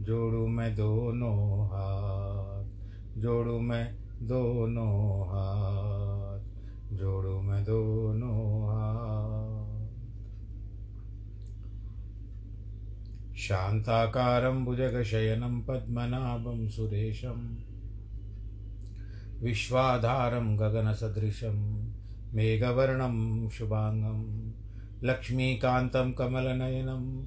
जोड़ू मैं दोनों हाथ, जोड़ू मैं दोनों हाथ, जोड़ू मैं दोनों हाथ। शान्ताकारं भुजगशयनं पद्मनाभं सुरेशं, विश्वाधारं गगनसदृशं, मेघवर्णं शुभाङ्गं, लक्ष्मीकान्तं कमलनयनं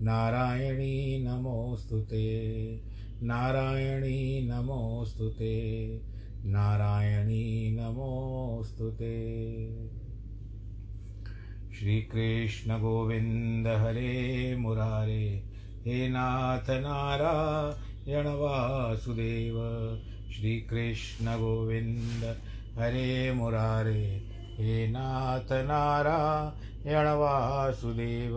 नारायणी नमोऽस्तु नारायणी नमोऽस्तु ते। नारायणी नमोऽस्तु ते। श्रीकृष्णगोविन्द हरे मुरारे, हे नाथ नारायण वासुदेव। श्रीकृष्णगोविन्द हरे मुरारे, हे नाथ नारायण वासुदेव।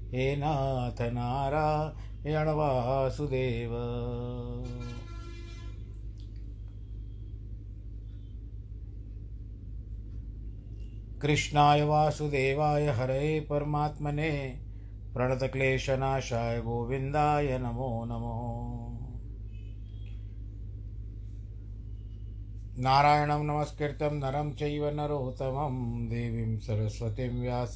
हे नाथ नारायण वासुदेव। कृष्णाय वासुदेवाय हरे परमात्मने, प्रणतक्लेशनाशाय गोविन्दाय नमो नमो। नारायणं नमस्कृतं, नरं चैव नरोत्तमं, देवीं सरस्वतीं व्यास।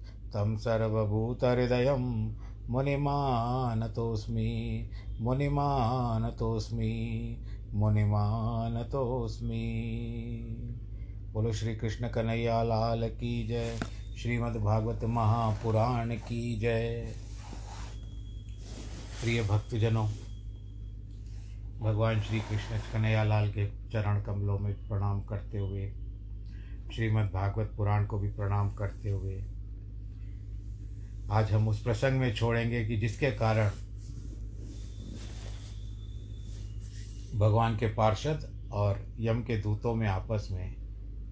तं सर्वभूतहृदयं मुनिमानतोऽस्मि मुनिमानतोऽस्मि मुनिमानतोऽस्मि। बोलो श्री कृष्ण कन्हैया लाल की जय श्रीमद्भागवत महापुराण की जय। प्रिय भक्तजनों, भगवान श्री कृष्ण कन्हैया लाल के चरण कमलों में प्रणाम करते हुए, श्रीमद् भागवत पुराण को भी प्रणाम करते हुए आज हम उस प्रसंग में छोड़ेंगे कि जिसके कारण भगवान के पार्षद और यम के दूतों में आपस में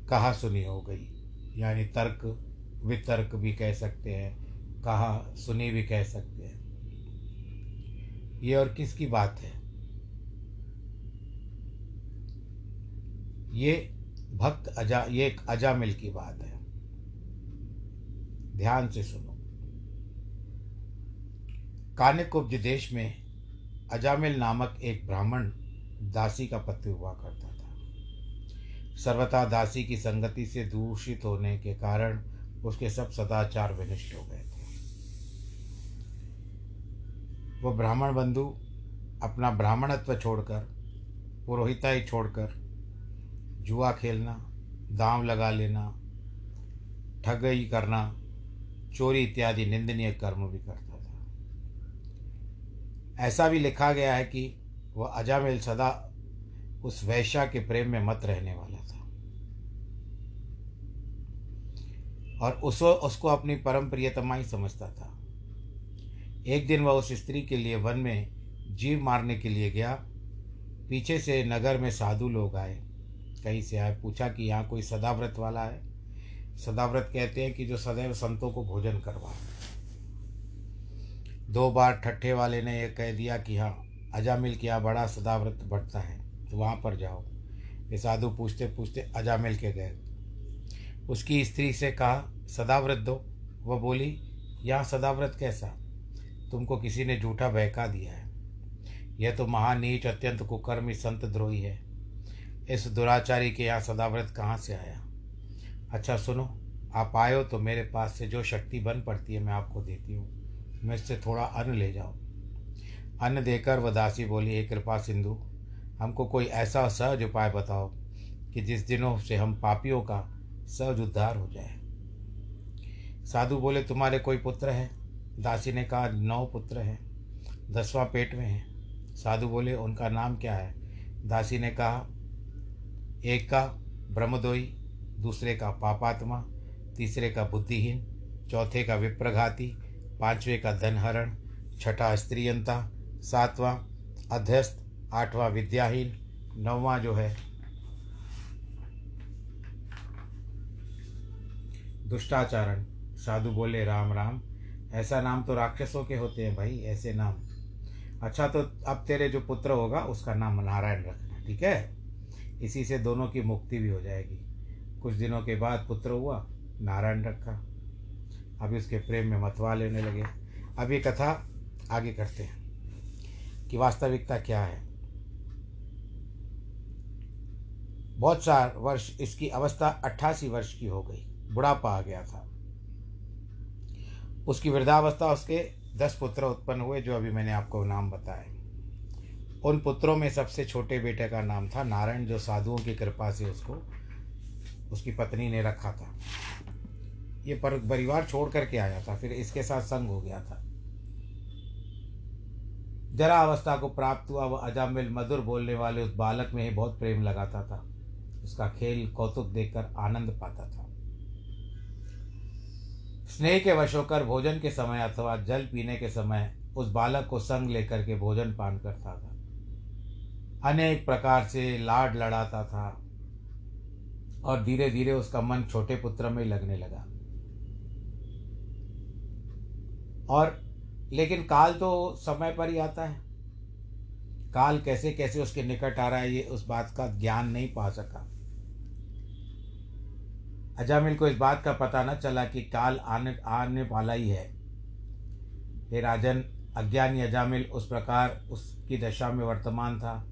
कहा सुनी हो गई। यानी तर्क, वितर्क भी कह सकते हैं कहा सुनी भी कह सकते हैं। ये और किसकी बात है? ये भक्त अजा, ये एक अजामिल की बात है। ध्यान से सुनो। कानिकुब्ज देश में अजामिल नामक एक ब्राह्मण दासी का पति हुआ करता था। सर्वथा दासी की संगति से दूषित होने के कारण उसके सब सदाचार विनिष्ट हो गए थे। वो ब्राह्मण बंधु अपना ब्राह्मणत्व छोड़कर पुरोहिताई छोड़कर, जुआ खेलना, दांव लगा लेना, ठगई करना, चोरी इत्यादि निंदनीय कर्म भी करता ऐसा भी लिखा गया है कि वह अजामिल सदा उस वैश्या के प्रेम में मत रहने वाला था। और उस उसको अपनी परम प्रियतमा ही समझता था। एक दिन वह उस स्त्री के लिए वन में जीव मारने के लिए गया। पीछे से नगर में साधु लोग आए। कहीं से आए, पूछा कि यहाँ कोई सदाव्रत वाला है? सदाव्रत कहते हैं कि जो सदैव संतों को भोजन करवा दो बार ठट्ठे वाले ने यह कह दिया कि हाँ अजामिल के यहाँ बड़ा सदाव्रत बढ़ता है तो वहाँ पर जाओ। ये साधु पूछते पूछते अजामिल के गए। उसकी स्त्री से कहा, सदाव्रत दो। वह बोली, यहाँ सदाव्रत कैसा? तुमको किसी ने झूठा बहका दिया है। यह तो महानीच, अत्यंत कुकर्मी संत द्रोही है। इस दुराचारी के यहाँ सदाव्रत कहाँ से आया? अच्छा सुनो, आप आयो तो मेरे पास से जो शक्ति बन पड़ती है मैं आपको देती हूँ। मैं इससे थोड़ा अन्न ले जाओ अन्न देकर वह दासी बोली, हे कृपा सिंधु, हमको कोई ऐसा सहज उपाय बताओ कि जिस दिनों से हम पापियों का सहज उद्धार हो जाए। साधु बोले, तुम्हारे कोई पुत्र है? दासी ने कहा, नौ पुत्र हैं, दसवां पेट में है। साधु बोले, उनका नाम क्या है? दासी ने कहा, एक का ब्रह्मदोई दूसरे का पापात्मा, तीसरे का बुद्धिहीन, चौथे का विप्रघाती पाँचवें का धनहरण, छठा स्त्रीयंता, सातवां अध्यस्त, आठवां विद्याहीन, नौवां जो है, दुष्टाचारण। साधु बोले, राम राम, ऐसा नाम तो राक्षसों के होते हैं भाई, ऐसे नाम। अच्छा तो अब तेरे जो पुत्र होगा, उसका नाम नारायण रखना, ठीक है? इसी से दोनों की मुक्ति भी हो जाएगी। कुछ दिनों के बाद पुत्र हुआ, नारायण रखा। अभी उसके प्रेम में मतवा लेने लगे। अब ये कथा आगे करते हैं कि वास्तविकता क्या है। बहुत सार वर्ष इसकी अवस्था अट्ठासी वर्ष की हो गई। बुढ़ापा आ गया था। उसकी वृद्धावस्था उसके दस पुत्र उत्पन्न हुए, जो अभी मैंने आपको नाम बताए। उन पुत्रों में सबसे छोटे बेटे का नाम था नारायण, जो साधुओं की कृपा से उसको, उसकी पत्नी ने रखा था। ये पर, परिवार छोड़ करके आया था, फिर इसके साथ संग हो गया था। जरा अवस्था को प्राप्त हुआ, वह अजामिल मधुर बोलने वाले उस बालक में ही बहुत प्रेम लगाता था। उसका खेल कौतुक देखकर आनंद पाता था। स्नेह के वश होकर भोजन के समय अथवा जल पीने के समय उस बालक को संग लेकर के भोजन पान करता था। अनेक प्रकार से लाड लड़ाता था और धीरे धीरे उसका मन छोटे पुत्र में लगने लगा। और लेकिन काल तो समय पर ही आता है। काल कैसे कैसे उसके निकट आ रहा है, ये उस बात का ज्ञान नहीं पा सका। अजामिल को इस बात का पता न चला कि काल आने आने वाला ही है। हे राजन, अज्ञानी अजामिल उस प्रकार उसकी दशा में वर्तमान था।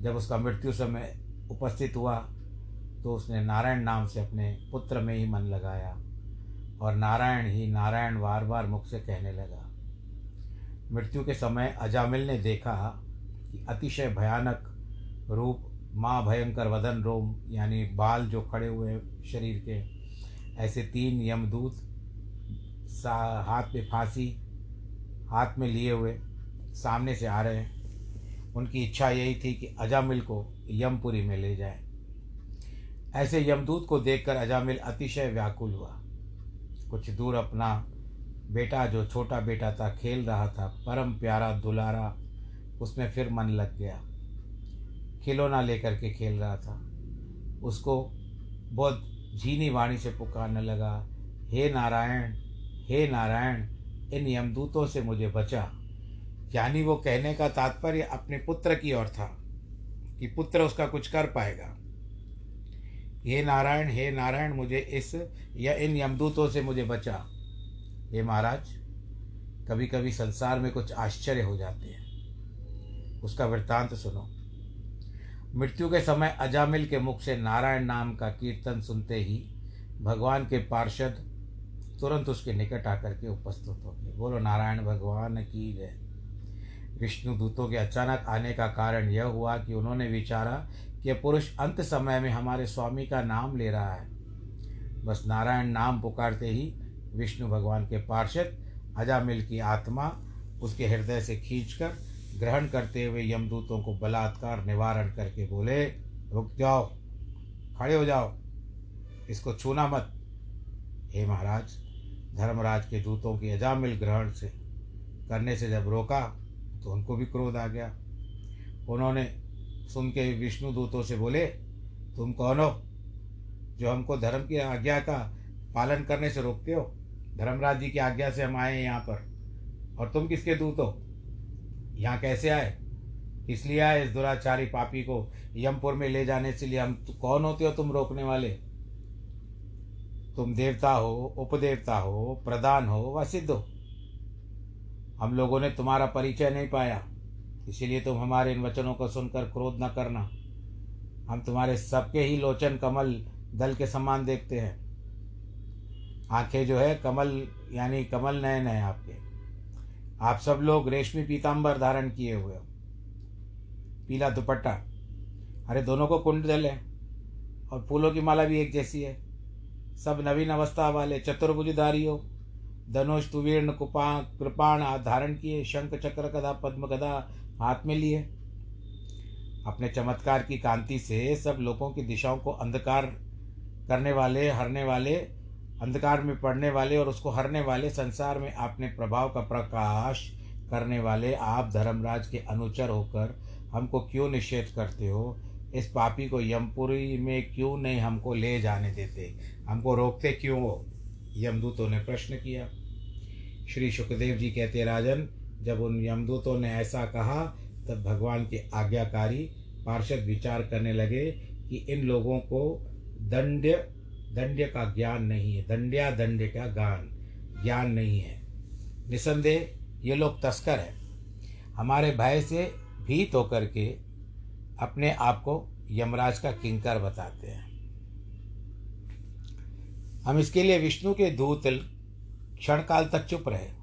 जब उसका मृत्यु समय उपस्थित हुआ तो उसने नारायण नाम से अपने पुत्र में ही मन लगाया। और नारायण ही नारायण बार बार मुख से कहने लगा। मृत्यु के समय अजामिल ने देखा कि अतिशय भयानक रूप, माँ भयंकर वदन रोम, यानी बाल जो खड़े हुए शरीर के, ऐसे तीन यमदूत सा, हाथ में फांसी, हाथ में लिए हुए सामने से आ रहे हैं। उनकी इच्छा यही थी कि अजामिल को यमपुरी में ले जाए। ऐसे यमदूत को देखकर अजामिल अतिशय व्याकुल हुआ। कुछ दूर अपना बेटा, जो छोटा बेटा था, खेल रहा था, परम प्यारा, दुलारा, उसमें फिर मन लग गया। खिलौना लेकर के खेल रहा था। उसको बहुत झीनी वाणी से पुकारने लगा, हे नारायण हे नारायण, इन यमदूतों से मुझे बचा। यानी वो कहने का तात्पर्य अपने पुत्र की ओर था, कि पुत्र उसका कुछ कर पाएगा। हे नारायण हे नारायण, मुझे इस या इन यमदूतों से मुझे बचा। हे महाराज कभी कभी संसार में कुछ आश्चर्य हो जाते हैं। उसका वृत्तांत सुनो। मृत्यु के समय अजामिल के मुख से नारायण नाम का कीर्तन सुनते ही भगवान के पार्षद तुरंत उसके निकट आकर के उपस्थित हो गए। बोलो, नारायण भगवान की जय। विष्णु दूतों के अचानक आने का कारण यह हुआ कि उन्होंने विचारा कि पुरुष अंत समय में हमारे स्वामी का नाम ले रहा है। बस नारायण नाम पुकारते ही विष्णु भगवान के पार्षद, अजामिल की आत्मा उसके हृदय से खींचकर ग्रहण करते हुए यमदूतों को बलात्कार, निवारण करके बोले, रुक जाओ, खड़े हो जाओ, इसको छूना मत। हे महाराज, धर्मराज के दूतों की अजामिल ग्रहण से, करने से जब रोका तो उनको भी क्रोध आ गया। उन्होंने सुन के विष्णु दूतों से बोले, तुम कौन हो जो हमको धर्म की आज्ञा का पालन करने से रोकते हो? धर्मराज जी की आज्ञा से हम आए हैं यहाँ पर। और तुम किसके दूत हो? यहाँ कैसे आए? इसलिए आए इस दुराचारी पापी को यमपुर में ले जाने से लिए। हम कौन होते हो तुम रोकने वाले? तुम देवता हो, उपदेवता हो, प्रधान हो व सिद्ध हो। हम लोगों ने तुम्हारा परिचय नहीं पाया। इसीलिए तुम हमारे इन वचनों को सुनकर क्रोध न करना। हम तुम्हारे सबके ही लोचन कमल दल के समान देखते हैं। आँखें जो है कमल, यानी कमल नए नए आपके। आप सब लोग रेशमी पीताम्बर धारण किए हुए हो। पीला दुपट्टा। अरे, दोनों को कुंडल है। और फूलों की माला भी एक जैसी है। सब नवीन अवस्था वाले चतुर्भुजधारी हो धनुष, तुवीर्ण, कुपा, कृपाण धारण किए, शंख, चक्र कदा पद्म, गदा हाथ में लिए। अपने चमत्कार की कांति से सब लोगों की दिशाओं को अंधकार करने वाले, हरने वाले, अंधकार में पड़ने वाले और उसको हरने वाले संसार में आपने प्रभाव का प्रकाश करने वाले आप धर्मराज के अनुचर होकर हमको क्यों निषेध करते हो? इस पापी को यमपुरी में क्यों नहीं हमको ले जाने देते? हमको रोकते क्यों हो? यमदूतों ने प्रश्न किया। श्री सुखदेव जी कहते, राजन जब उन यमदूतों ने ऐसा कहा, तब भगवान के आज्ञाकारी पार्षद विचार करने लगे कि इन लोगों को दंड्य दंड्य का ज्ञान नहीं है, दंड्या दंड्य का ज्ञान ज्ञान नहीं है। निसंदेह, ये लोग तस्कर हैं। हमारे भय से भीत होकर के अपने आप को यमराज का किंकर बताते हैं। हम इसके लिए विष्णु के दूत क्षण काल तक चुप रहे।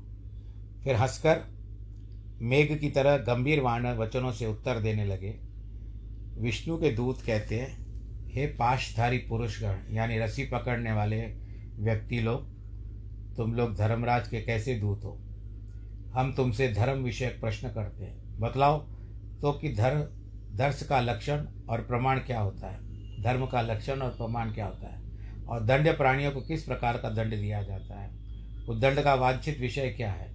फिर हंसकर मेघ की तरह गंभीर वाण वचनों से उत्तर देने लगे। विष्णु के दूत कहते हैं, हे पाशधारी पुरुषगण, यानी रस्सी पकड़ने वाले व्यक्ति लोग, तुम लोग धर्मराज के कैसे दूत हो? हम तुमसे धर्म विषयक प्रश्न करते हैं। बतलाओ तो कि धर्म, दर्श का लक्षण और प्रमाण क्या होता है? धर्म का लक्षण और प्रमाण क्या होता है? और दंड प्राणियों को किस प्रकार का दंड दिया जाता है? उस दंड का वांछित विषय क्या है?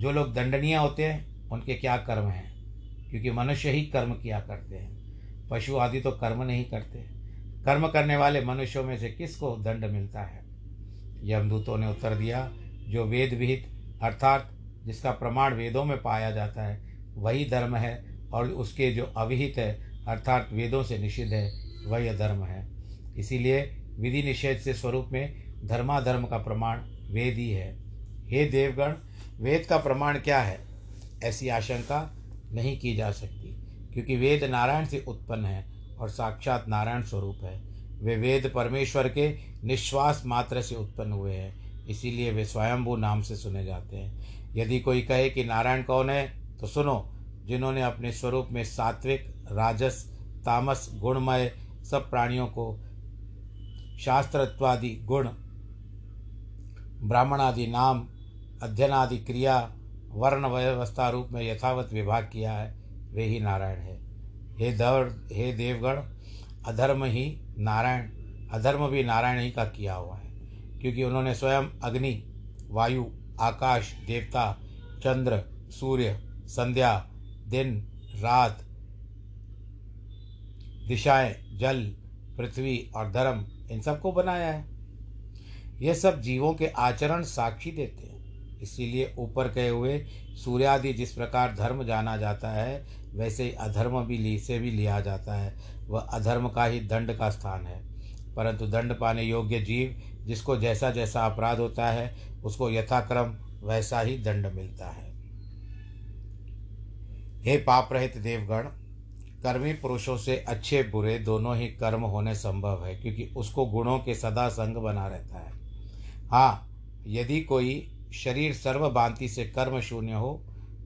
जो लोग दंडनीय होते हैं, उनके क्या कर्म हैं? क्योंकि मनुष्य ही कर्म किया करते हैं। पशु आदि तो कर्म नहीं करते। कर्म करने वाले मनुष्यों में से किसको दंड मिलता है? यमदूतों ने उत्तर दिया, जो वेद विहित अर्थात जिसका प्रमाण वेदों में पाया जाता है, वही धर्म है, और उसके जो अविहित है, अर्थात वेदों से निषिद्ध है, वही अधर्म है। इसीलिए विधि निषेध से स्वरूप में धर्माधर्म का प्रमाण वेद ही है। हे देवगण वेद का प्रमाण क्या है? ऐसी आशंका नहीं की जा सकती, क्योंकि वेद नारायण से उत्पन्न है और साक्षात नारायण स्वरूप है। वे वेद परमेश्वर के निश्वास मात्र से उत्पन्न हुए हैं, इसीलिए वे स्वयंभू नाम से सुने जाते हैं। यदि कोई कहे कि नारायण कौन है तो सुनो, जिन्होंने अपने स्वरूप में सात्विक, राजस, तामस, गुणमय, सब प्राणियों को शास्त्रत्वादि गुण ब्राह्मण आदि नाम अध्ययनादि क्रिया वर्ण व्यवस्था रूप में यथावत विभाग किया है, वे ही नारायण है। हे दर, हे देवगण, अधर्म ही नारायण, अधर्म भी नारायण ही का किया हुआ है, क्योंकि उन्होंने स्वयं अग्नि, वायु, आकाश, देवता, चंद्र, सूर्य, संध्या, दिन, रात, दिशाएँ, जल, पृथ्वी और धर्म, इन सबको बनाया है। यह सब जीवों के आचरण साक्षी देते हैं। इसीलिए ऊपर कहे हुए, सूर्यादि जिस प्रकार धर्म जाना जाता है, वैसे ही अधर्म भी ली, से भी लिया जाता है। वह अधर्म का ही दंड का स्थान है। परंतु दंड पाने योग्य जीव, जिसको जैसा जैसा अपराध होता है, उसको यथाक्रम वैसा ही दंड मिलता है। हे पाप रहित देवगण, कर्मी पुरुषों से अच्छे बुरे दोनों ही कर्म होने संभव है, क्योंकि उसको गुणों के सदा संग बना रहता है। हाँ यदि कोई शरीर सर्व भांति से कर्म शून्य हो,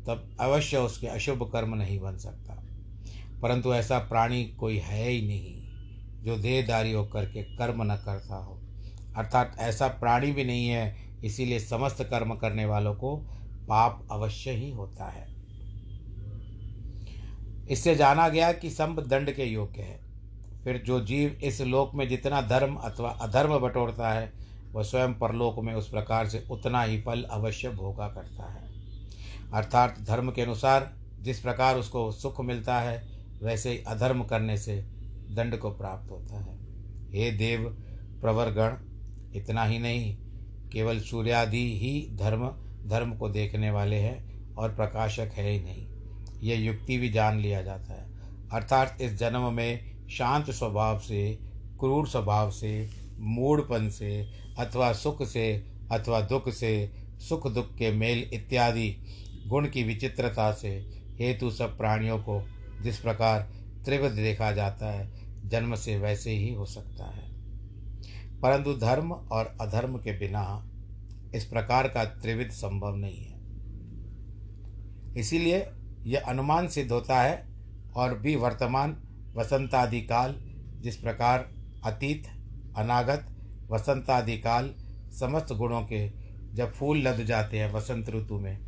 तब अवश्य उसके अशुभ कर्म नहीं बन सकता। परंतु ऐसा प्राणी कोई है ही नहीं, जो देहदारी होकर के कर्म न करता हो। अर्थात ऐसा प्राणी भी नहीं है, इसीलिए समस्त कर्म करने वालों को पाप अवश्य ही होता है। इससे जाना गया कि संप दंड के योग्य है। फिर जो जीव इस लोक में जितना धर्म अथवा अधर्म बटोरता है वह स्वयं परलोक में उस प्रकार से उतना ही फल अवश्य भोगा करता है। अर्थात धर्म के अनुसार जिस प्रकार उसको सुख मिलता है, वैसे ही अधर्म करने से दंड को प्राप्त होता है। हे देव प्रवरगण, इतना ही नहीं, केवल सूर्यादि ही धर्म धर्म को देखने वाले हैं और प्रकाशक है ही नहीं। यह युक्ति भी जान लिया जाता है। अर्थात इस जन्म में शांत स्वभाव से, क्रूर स्वभाव से, मूढ़पन से अथवा सुख से, अथवा दुख से, सुख दुख के मेल इत्यादि गुण की विचित्रता से हेतु सब प्राणियों को जिस प्रकार त्रिविध देखा जाता है, जन्म से वैसे ही हो सकता है। परंतु धर्म और अधर्म के बिना इस प्रकार का त्रिविध संभव नहीं है। इसीलिए यह अनुमान सिद्ध होता है और भी वर्तमान वसंतादि काल जिस प्रकार अतीत, अनागत वसंतादि काल समस्त गुणों के जब फूल लद जाते हैं वसंत ऋतु में,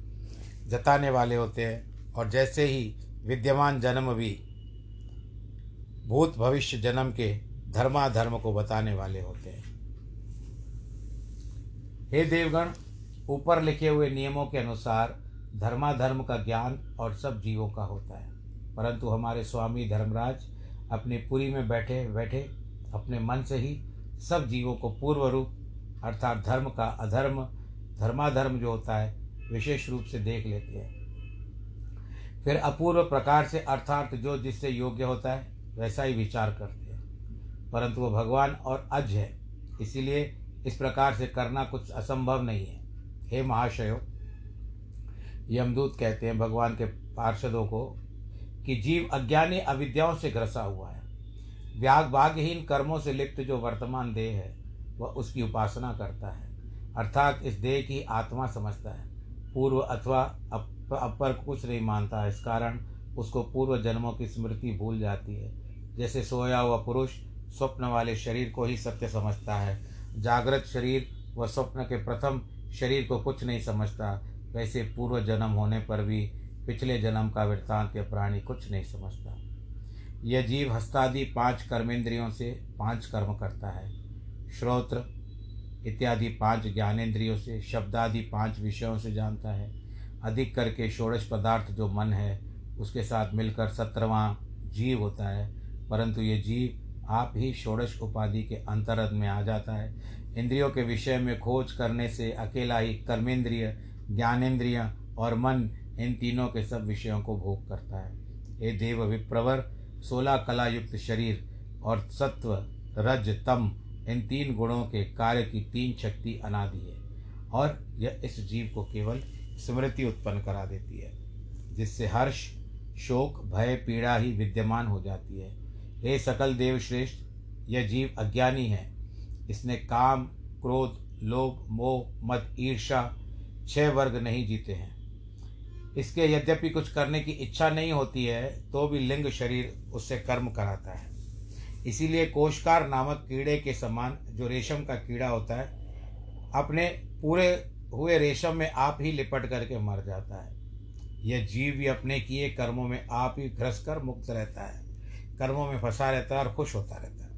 जताने वाले होते हैं। और जैसे ही विद्यमान जन्म भी भूत भविष्य जन्म के धर्माधर्म को बताने वाले होते हैं। हे देवगण, ऊपर लिखे हुए नियमों के अनुसार धर्माधर्म का ज्ञान और सब जीवों का होता है। परंतु हमारे स्वामी धर्मराज अपने पुरी में बैठे बैठे अपने मन से ही सब जीवों को पूर्व रूप अर्थात धर्म का अधर्म, धर्माधर्म जो होता है, विशेष रूप से देख लेते हैं। फिर अपूर्व प्रकार से अर्थात जो जिससे योग्य होता है, वैसा ही विचार करते हैं। परंतु वो भगवान और अज है, इसीलिए इस प्रकार से करना कुछ असंभव नहीं है। हे महाशयो, यमदूत कहते हैं भगवान के पार्षदों को कि जीव अज्ञानी अविद्याओं से ग्रसा हुआ है। व्याग भाग्यहीन कर्मों से लिप्त जो वर्तमान देह है, वह उसकी उपासना करता है। अर्थात इस देह की आत्मा समझता है। पूर्व अथवा अपर कुछ नहीं मानता। इस कारण उसको पूर्व जन्मों की स्मृति भूल जाती है। जैसे सोया हुआ पुरुष स्वप्न वाले शरीर को ही सत्य समझता है। जागृत शरीर व स्वप्न के प्रथम शरीर को कुछ नहीं समझता। वैसे पूर्व जन्म होने पर भी पिछले जन्म का वृत्तांत या प्राणी कुछ नहीं समझता। यह जीव हस्तादि पाँच कर्मेंद्रियों से पाँच कर्म करता है। श्रोत्र इत्यादि पाँच ज्ञानेन्द्रियों से, शब्दादि पाँच विषयों से जानता है। अधिक करके षोड़श पदार्थ जो मन है, उसके साथ मिलकर सत्रवां जीव होता है। परंतु ये जीव आप ही षोड़श उपाधि के अंतरद में आ जाता है। इंद्रियों के विषय में खोज करने से अकेला ही कर्मेंद्रिय ज्ञानेन्द्रिय और मन इन तीनों के सब विषयों को भोग करता है। ये देव विप्रवर सोलह कला युक्त शरीर और सत्व, रज, तम, इन तीन गुणों के कार्य की तीन शक्ति अनादि है और यह इस जीव को केवल स्मृति उत्पन्न करा देती है, जिससे हर्ष, शोक, भय, पीड़ा ही विद्यमान हो जाती है। हे सकल देव श्रेष्ठ यह जीव अज्ञानी है। इसने काम, क्रोध, लोभ, मोह मत ईर्षा छह वर्ग नहीं जीते हैं। इसके यद्यपि कुछ करने की इच्छा नहीं होती है तो भी लिंग शरीर उससे कर्म कराता है। इसीलिए कोशकार नामक कीड़े के समान जो रेशम का कीड़ा होता है, अपने पूरे हुए रेशम में आप ही लिपट करके मर जाता है। यह जीव भी अपने किए कर्मों में आप ही घ्रस कर मुक्त रहता है। कर्मों में फंसा रहता है और खुश होता रहता है।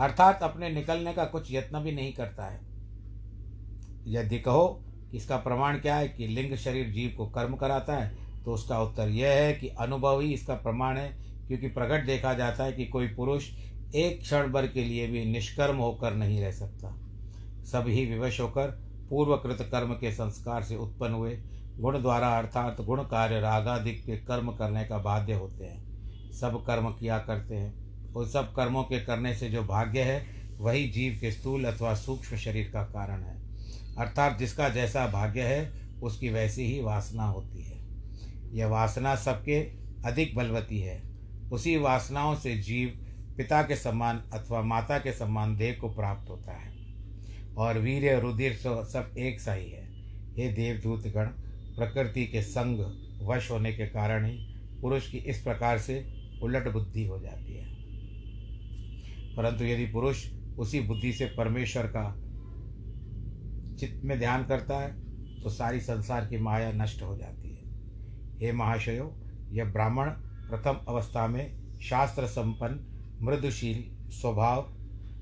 अर्थात अपने निकलने का कुछ यत्न भी नहीं करता है। यदि कहो इसका प्रमाण क्या है कि लिंग शरीर जीव को कर्म कराता है तो उसका उत्तर यह है कि अनुभव ही इसका प्रमाण है, क्योंकि प्रकट देखा जाता है कि कोई पुरुष एक क्षण भर के लिए भी निष्कर्म होकर नहीं रह सकता। ही विवश होकर पूर्वकृत कर्म के संस्कार से उत्पन्न हुए गुण द्वारा अर्थात गुण कार्य रागाधिक के कर्म करने का बाध्य होते हैं। सब कर्म किया करते हैं। उन सब कर्मों के करने से जो भाग्य है, वही जीव के स्थूल अथवा सूक्ष्म शरीर का कारण है। अर्थात जिसका जैसा भाग्य है, उसकी वैसी ही वासना होती है। यह वासना सबके अधिक बलवती है। उसी वासनाओं से जीव पिता के समान अथवा माता के समान देव को प्राप्त होता है। और वीर, रुधिर सब एक सा ही है। ये देवदूत गण प्रकृति के संग वश होने के कारण ही पुरुष की इस प्रकार से उलट बुद्धि हो जाती है। परंतु यदि पुरुष उसी बुद्धि से परमेश्वर का चित्त में ध्यान करता है तो सारी संसार की माया नष्ट हो जाती है। हे महाशयो, यह ब्राह्मण प्रथम अवस्था में शास्त्र संपन्न, मृदुशील स्वभाव,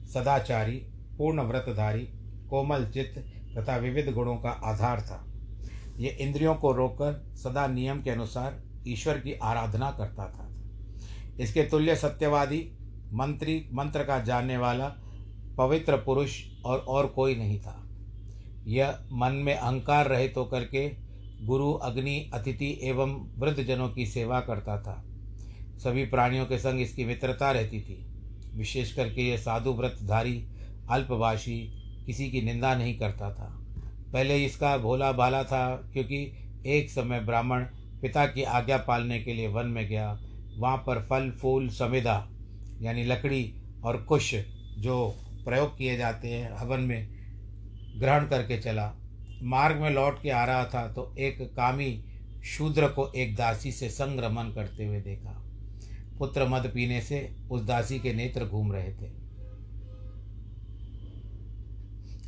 सदाचारी, पूर्ण व्रतधारी, कोमल चित्त तथा विविध गुणों का आधार था। ये इंद्रियों को रोककर सदा नियम के अनुसार ईश्वर की आराधना करता था। इसके तुल्य सत्यवादी, मंत्री, मंत्र का जानने वाला, पवित्र पुरुष और और कोई नहीं था। यह मन में अहंकार रहित तो होकर के गुरु, अग्नि, अतिथि एवं वृद्धजनों की सेवा करता था। सभी प्राणियों के संग इसकी मित्रता रहती थी। विशेष करके यह साधु व्रतधारी अल्पभाषी किसी की निंदा नहीं करता था। पहले इसका भोला भाला था, क्योंकि एक समय ब्राह्मण पिता की आज्ञा पालने के लिए वन में गया। वहाँ पर फल, फूल समेदा यानी लकड़ी और कुश जो प्रयोग किए जाते हैं हवन में ग्रहण करके चला। मार्ग में लौट के आ रहा था तो एक कामी शूद्र को एक दासी से संग्रमण करते हुए देखा। पुत्र मद पीने से उस दासी के नेत्र घूम रहे थे।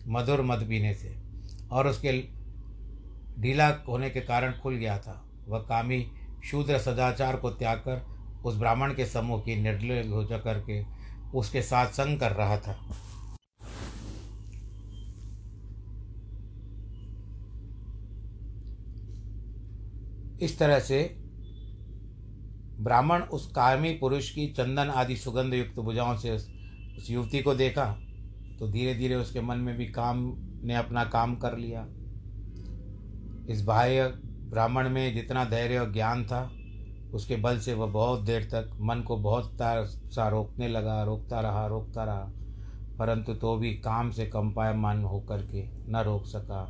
मधुर मद पीने से और उसके ढीला होने के कारण खुल गया था। वह कामी शूद्र सदाचार को त्याग कर उस ब्राह्मण के समूह की निर्लय हो करके उसके साथ संग कर रहा था। इस तरह से ब्राह्मण उस कामी पुरुष की चंदन आदि सुगंध युक्त भुजाओं से उस, युवती को देखा तो धीरे धीरे उसके मन में भी काम ने अपना काम कर लिया। इस बाह्य ब्राह्मण में जितना धैर्य और ज्ञान था उसके बल से वह बहुत देर तक मन को बहुत तार सा रोकने लगा रोकता रहा रोकता रहा परंतु तो भी काम से कंपायमान होकर के न रोक सका।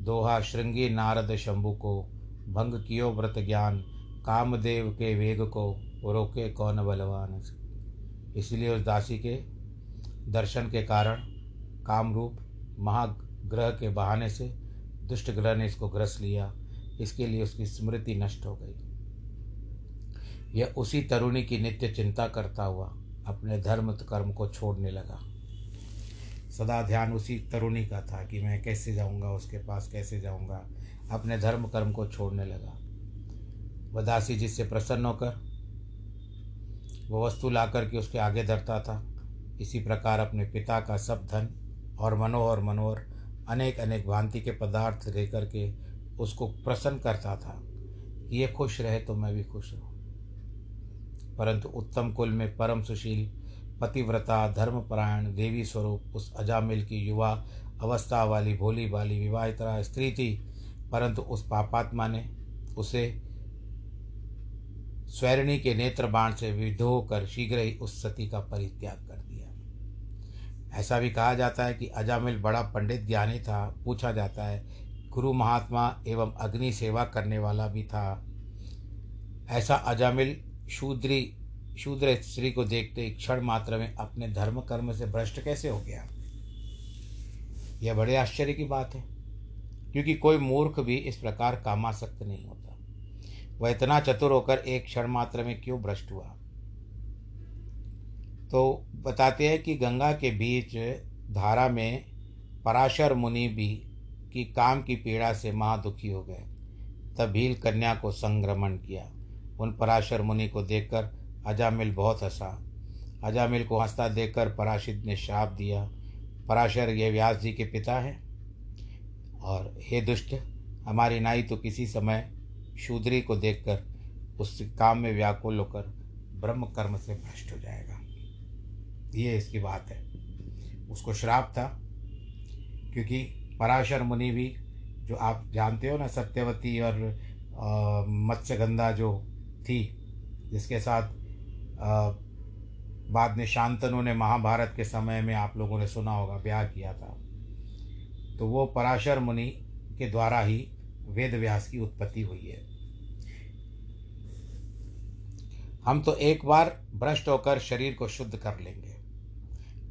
दोहा श्रृंगी नारद शंभु को भंग कियो व्रत ज्ञान, कामदेव के वेग को रोके कौन बलवान? इसलिए उस दासी के दर्शन के कारण कामरूप महाग्रह के बहाने से दुष्ट ग्रह ने इसको ग्रस लिया। इसके लिए उसकी स्मृति नष्ट हो गई। यह उसी तरुणी की नित्य चिंता करता हुआ अपने धर्म कर्म को छोड़ने लगा। सदा ध्यान उसी तरुणी का था कि मैं कैसे जाऊँगा, उसके पास कैसे जाऊँगा? अपने धर्म कर्म को छोड़ने लगा। वह दासी जिससे प्रसन्न होकर वह वस्तु ला कर के उसके आगे धरता था। इसी प्रकार अपने पिता का सब धन और मनोहर मनोहर अनेक अनेक भांति के पदार्थ लेकर के उसको प्रसन्न करता था कि ये खुश रहे तो मैं भी खुश रहूँ। परंतु उत्तम कुल में परम सुशील, पतिव्रता, धर्मपरायण, देवी स्वरूप, उस अजामिल की युवा अवस्था वाली भोली भाली विवाहितरा स्त्री थी परंतु उस पापात्मा ने उसे स्वैरणी के नेत्र बाण से विधो कर शीघ्र ही उस सती का परित्याग कर दिया। ऐसा भी कहा जाता है कि अजामिल बड़ा पंडित ज्ञानी था। पूछा जाता है, गुरु महात्मा एवं अग्नि सेवा करने वाला भी था। ऐसा अजामिल शूद्री, शूद्र स्त्री को देखते क्षण मात्र में अपने धर्म कर्म से भ्रष्ट कैसे हो गया? यह बड़े आश्चर्य की बात है। क्योंकि कोई मूर्ख भी इस प्रकार कामासक्त नहीं होता। वह इतना चतुर होकर एक क्षण मात्र में क्यों भ्रष्ट हुआ? तो बताते हैं कि गंगा के बीच धारा में पराशर मुनि भी की काम की पीड़ा से महादुखी हो गए। तब भील कन्या को संक्रमण किया। उन पराशर मुनि को देखकर अजामिल बहुत हंसा। अजामिल को हंसता देखकर पराशिद ने श्राप दिया। पराशर ये व्यास जी के पिता हैं? और हे दुष्ट हमारी नाई तो किसी समय शूद्री को देखकर उस काम में व्याकुल होकर ब्रह्म कर्म से भ्रष्ट हो जाएगा। ये इसकी बात है। उसको श्राप था क्योंकि पराशर मुनि भी जो आप जानते हो ना सत्यवती और मत्स्यगंधा जो थी जिसके साथ आ, बाद में शांतनु ने महाभारत के समय में आप लोगों ने सुना होगा ब्याह किया था। तो वो पराशर मुनि के द्वारा ही वेद व्यास की उत्पत्ति हुई है। हम तो एक बार भ्रष्ट होकर शरीर को शुद्ध कर लेंगे,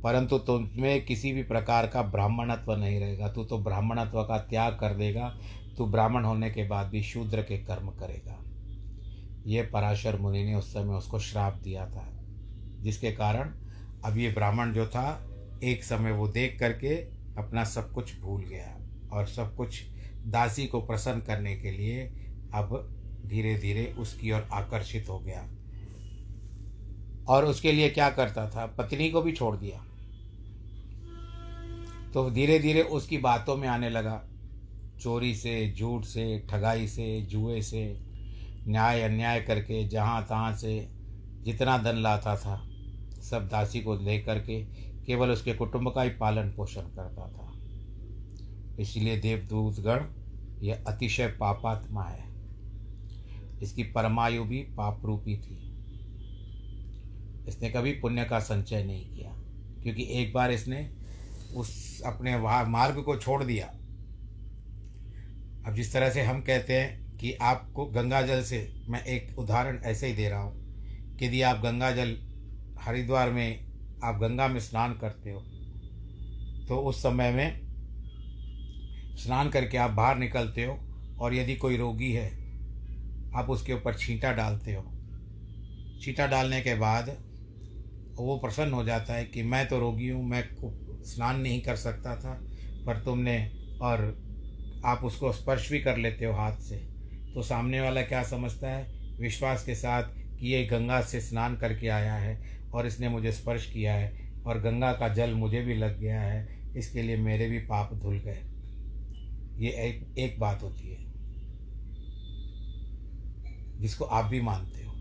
परंतु तुम्हें किसी भी प्रकार का ब्राह्मणत्व नहीं रहेगा। तू तो ब्राह्मणत्व का त्याग कर देगा, तू ब्राह्मण होने के बाद भी शूद्र के कर्म करेगा। ये पराशर मुनि ने उस समय उसको श्राप दिया था, जिसके कारण अब ये ब्राह्मण जो था, एक समय वो देख करके अपना सब कुछ भूल गया और सब कुछ दासी को प्रसन्न करने के लिए अब धीरे धीरे उसकी ओर आकर्षित हो गया। और उसके लिए क्या करता था? पत्नी को भी छोड़ दिया। तो धीरे धीरे उसकी बातों में आने लगा। चोरी से झूठ से, ठगाई से, जुए से, न्याय, अन्याय करके जहाँ तहाँ से जितना धन लाता था, सब दासी को ले करके केवल उसके कुटुंब का ही पालन पोषण करता था। इसलिए देवदूतगण, यह अतिशय पापात्मा है। इसकी परमायु भी पाप रूपी थी। इसने कभी पुण्य का संचय नहीं किया, क्योंकि एक बार इसने उस अपने मार्ग को छोड़ दिया। अब जिस तरह से हम कहते हैं कि आपको गंगा जल से मैं एक उदाहरण ऐसे ही दे रहा हूँ, कि यदि आप गंगा जल हरिद्वार में आप गंगा में स्नान करते हो तो उस समय में स्नान करके आप बाहर निकलते हो और यदि कोई रोगी है, आप उसके ऊपर छींटा डालते हो। छींटा डालने के बाद वो प्रसन्न हो जाता है कि मैं तो रोगी हूँ, मैं स्नान नहीं कर सकता था, पर तुमने और आप उसको स्पर्श भी कर लेते हो हाथ से। तो सामने वाला क्या समझता है? विश्वास के साथ कि ये गंगा से स्नान करके आया है। और इसने मुझे स्पर्श किया है और गंगा का जल मुझे भी लग गया है, इसके लिए मेरे भी पाप धुल गए। ये एक एक बात होती है, जिसको आप भी मानते हो।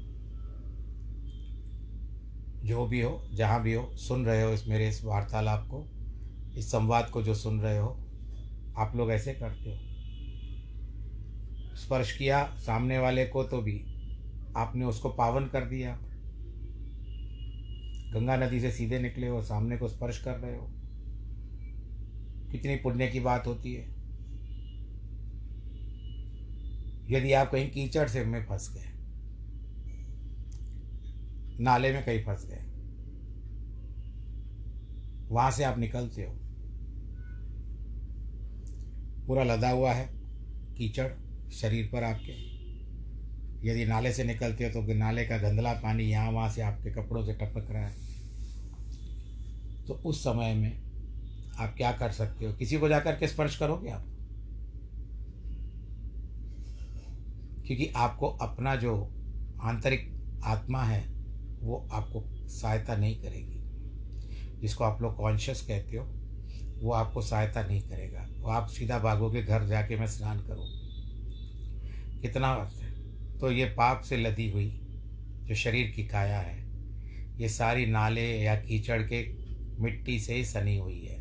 जो भी हो, जहाँ भी हो, सुन रहे हो इस मेरे इस वार्तालाप को, इस संवाद को जो सुन रहे हो, आप लोग ऐसे करते हो। स्पर्श किया सामने वाले को तो भी आपने उसको पावन कर दिया। गंगा नदी से सीधे निकले हो, सामने को स्पर्श कर रहे हो। कितनी पुण्य की बात होती है। यदि आप कहीं कीचड़ से में फंस गए, नाले में कहीं फंस गए, वहाँ से आप निकलते हो। पूरा लदा हुआ है कीचड़ शरीर पर आपके। यदि नाले से निकलते हो तो नाले का गंदला पानी यहाँ वहाँ से आपके कपड़ों से टपक रहा है। तो उस समय में आप क्या कर सकते हो? किसी को जाकर के स्पर्श करोगे आप? क्योंकि आपको अपना जो आंतरिक आत्मा है, वो आपको सहायता नहीं करेगी। जिसको आप लोग कॉन्शियस कहते हो, वो आपको सहायता नहीं करेगा। वो आप सीधा भागोगे, घर जाके मैं स्नान करूँ। कितना अर्थ है? तो ये पाप से लदी हुई, जो शरीर की काया है, ये सारी नाले या कीचड़ के मिट्टी से ही सनी हुई है,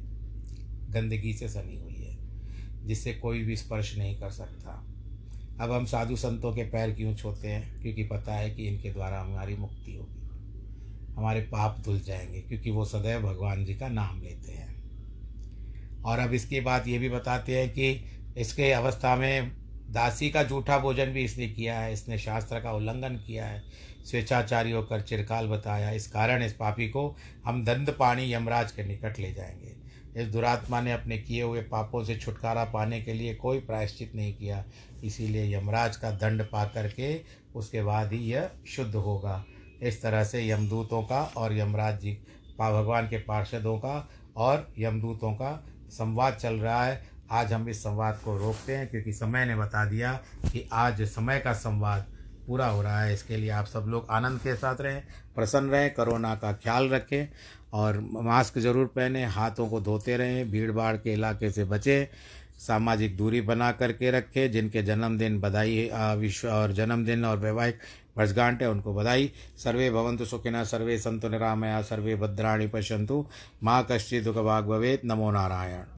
गंदगी से सनी हुई है, जिससे कोई भी स्पर्श नहीं कर सकता। अब हम साधु संतों के पैर क्यों छोते हैं? क्योंकि पता है कि इनके द्वारा हमारी मुक्ति होगी। हमारे पाप धुल जाएँगे, क्योंकि वो सदैव भगवान जी का नाम लेते हैं। और अब इसके बाद ये भी बताते हैं कि इसके अवस्था में दासी का जूठा भोजन भी इसने किया है, इसने शास्त्र का उल्लंघन किया है। स्वेच्छाचारी होकर चिरकाल बताया। इस कारण इस पापी को हम दंड पानी यमराज के निकट ले जाएँगे। इस दुरात्मा ने अपने किए हुए पापों से छुटकारा पाने के लिए कोई प्रायश्चित नहीं किया। इसीलिए यमराज का दंड पा करके उसके बाद ही यह शुद्ध होगा। इस तरह से यमदूतों का और यमराज जी भगवान के पार्षदों का और यमदूतों का संवाद चल रहा है। आज हम इस संवाद को रोकते हैं, क्योंकि समय ने बता दिया कि आज समय का संवाद पूरा हो रहा है। इसके लिए आप सब लोग आनंद के साथ रहें, प्रसन्न रहें, कोरोना का ख्याल रखें और मास्क ज़रूर पहने, हाथों को धोते रहें भीड़ भाड़ के इलाके से बचें, सामाजिक दूरी बना करके रखें, जिनके जन्मदिन बधाई विश्व और जन्मदिन और वैवाहिक वर्षगांठ है, उनको बधाई। सर्वे भवंतु सुखिना सर्वे संतु निरामया, सर्वे भद्राणी पश्यंतु माँ कश्चित् दुख भाग भवेत्, नमो नारायण।